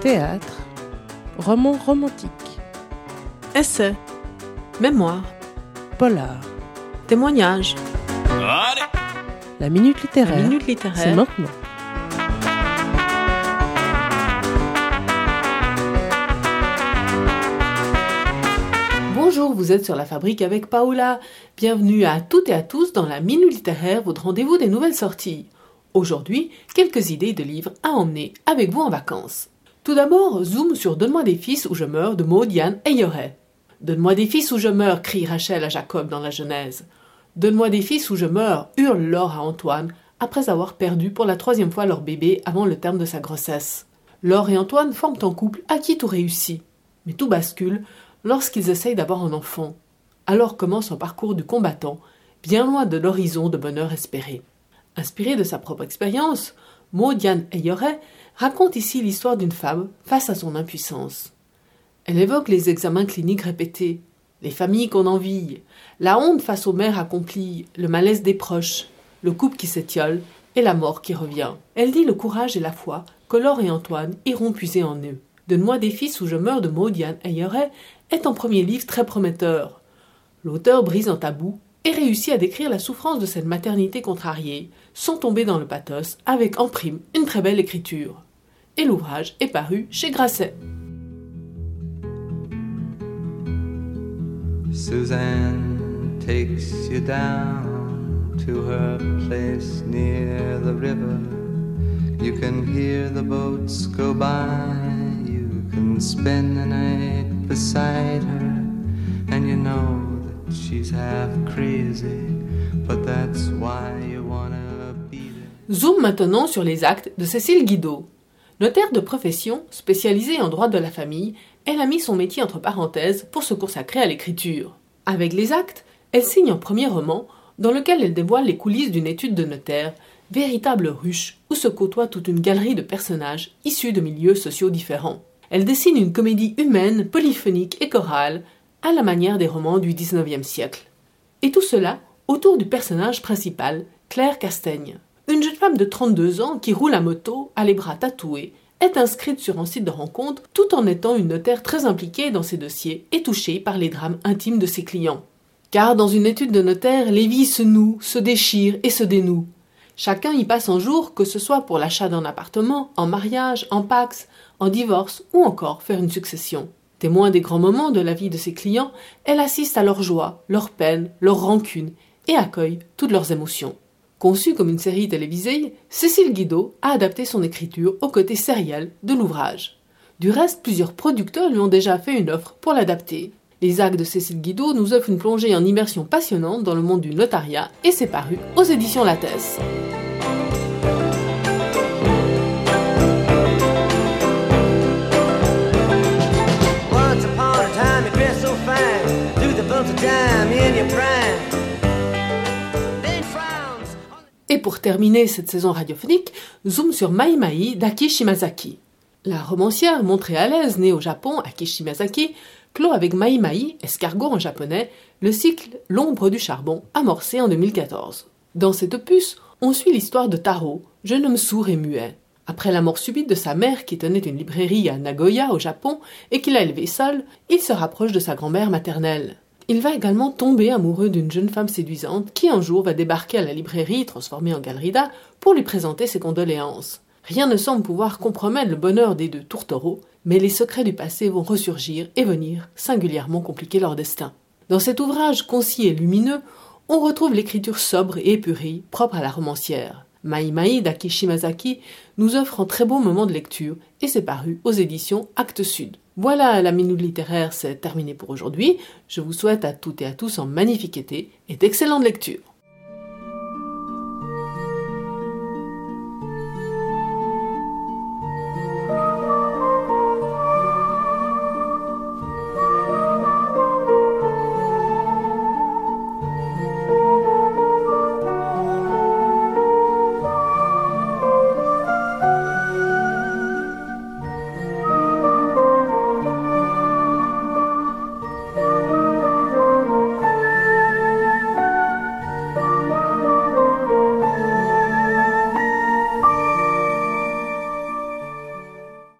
Théâtre, roman romantique, Essai, mémoire, polar, témoignage, la minute littéraire. la minute C'est littéraire. maintenant. Bonjour, vous êtes sur la fabrique avec Paola. Bienvenue à toutes et à tous dans la minute littéraire, votre rendez-vous des nouvelles sorties. Aujourd'hui, quelques idées de livres à emmener avec vous en vacances. Tout d'abord, zoom sur Donne-moi des fils ou je meurs de Maud Yann Eyeret. Donne-moi des fils ou je meurs, crie Rachel à Jacob dans la Genèse. Donne-moi des fils ou je meurs, hurle Laure à Antoine, après avoir perdu pour la troisième fois leur bébé avant le terme de sa grossesse. Laure et Antoine forment un couple à qui tout réussit. Mais tout bascule lorsqu'ils essayent d'avoir un enfant. Alors commence un parcours du combattant, bien loin de l'horizon de bonheur espéré. Inspiré de sa propre expérience, Maud Yann Eyeret raconte ici l'histoire d'une femme face à son impuissance. Elle évoque les examens cliniques répétés, les familles qu'on envie, la honte face aux mères accomplies, le malaise des proches, le couple qui s'étiole et la mort qui revient. Elle dit le courage et la foi que Laure et Antoine iront puiser en eux. Donne-moi des fils ou je meurs de Maud Yann Eyeret est un premier livre très prometteur. L'auteur brise un tabou et réussit à décrire la souffrance de cette maternité contrariée, sans tomber dans le pathos, avec en prime une très belle écriture. Et l'ouvrage est paru chez Grasset. Suzanne boats she's half crazy. But that's why you wanna be there. Zoom maintenant sur les actes de Cécile Guido. Notaire de profession, spécialisée en droit de la famille, elle a mis son métier entre parenthèses pour se consacrer à l'écriture. Avec les actes, elle signe un premier roman dans lequel elle dévoile les coulisses d'une étude de notaire, véritable ruche où se côtoie toute une galerie de personnages issus de milieux sociaux différents. Elle dessine une comédie humaine, polyphonique et chorale, à la manière des romans du XIXe siècle. Et tout cela autour du personnage principal, Claire Castaigne. Une jeune femme de 32 ans qui roule à moto, a les bras tatoués, est inscrite sur un site de rencontre tout en étant une notaire très impliquée dans ses dossiers et touchée par les drames intimes de ses clients. Car dans une étude de notaire, les vies se nouent, se déchirent et se dénouent. Chacun y passe un jour, que ce soit pour l'achat d'un appartement, en mariage, en pax, en divorce ou encore faire une succession. Témoin des grands moments de la vie de ses clients, elle assiste à leurs joies, leurs peines, leurs rancunes et accueille toutes leurs émotions. Conçue comme une série télévisée, Cécile Guido a adapté son écriture au côté sériel de l'ouvrage. Du reste, plusieurs producteurs lui ont déjà fait une offre pour l'adapter. Les actes de Cécile Guido nous offrent une plongée en immersion passionnante dans le monde du notariat et c'est paru aux éditions Lattès. Et pour terminer cette saison radiophonique, zoom sur Mai Mai d'Aki Shimazaki. La romancière montréalaise née au Japon, Aki Shimazaki, clôt avec Mai Mai, escargot en japonais, le cycle L'ombre du charbon, amorcé en 2014. Dans cet opus, on suit l'histoire de Taro, jeune homme sourd et muet. Après la mort subite de sa mère qui tenait une librairie à Nagoya au Japon et qui l'a élevé seul, il se rapproche de sa grand-mère maternelle. Il va également tomber amoureux d'une jeune femme séduisante qui un jour va débarquer à la librairie transformée en galerie d'art pour lui présenter ses condoléances. Rien ne semble pouvoir compromettre le bonheur des deux tourtereaux, mais les secrets du passé vont ressurgir et venir singulièrement compliquer leur destin. Dans cet ouvrage concis et lumineux, on retrouve l'écriture sobre et épurée propre à la romancière. Mai Mai d'Aki Shimazaki nous offre un très beau moment de lecture et c'est paru aux éditions Actes Sud. Voilà, la minute littéraire, c'est terminé pour aujourd'hui. Je vous souhaite à toutes et à tous un magnifique été et d'excellentes lectures.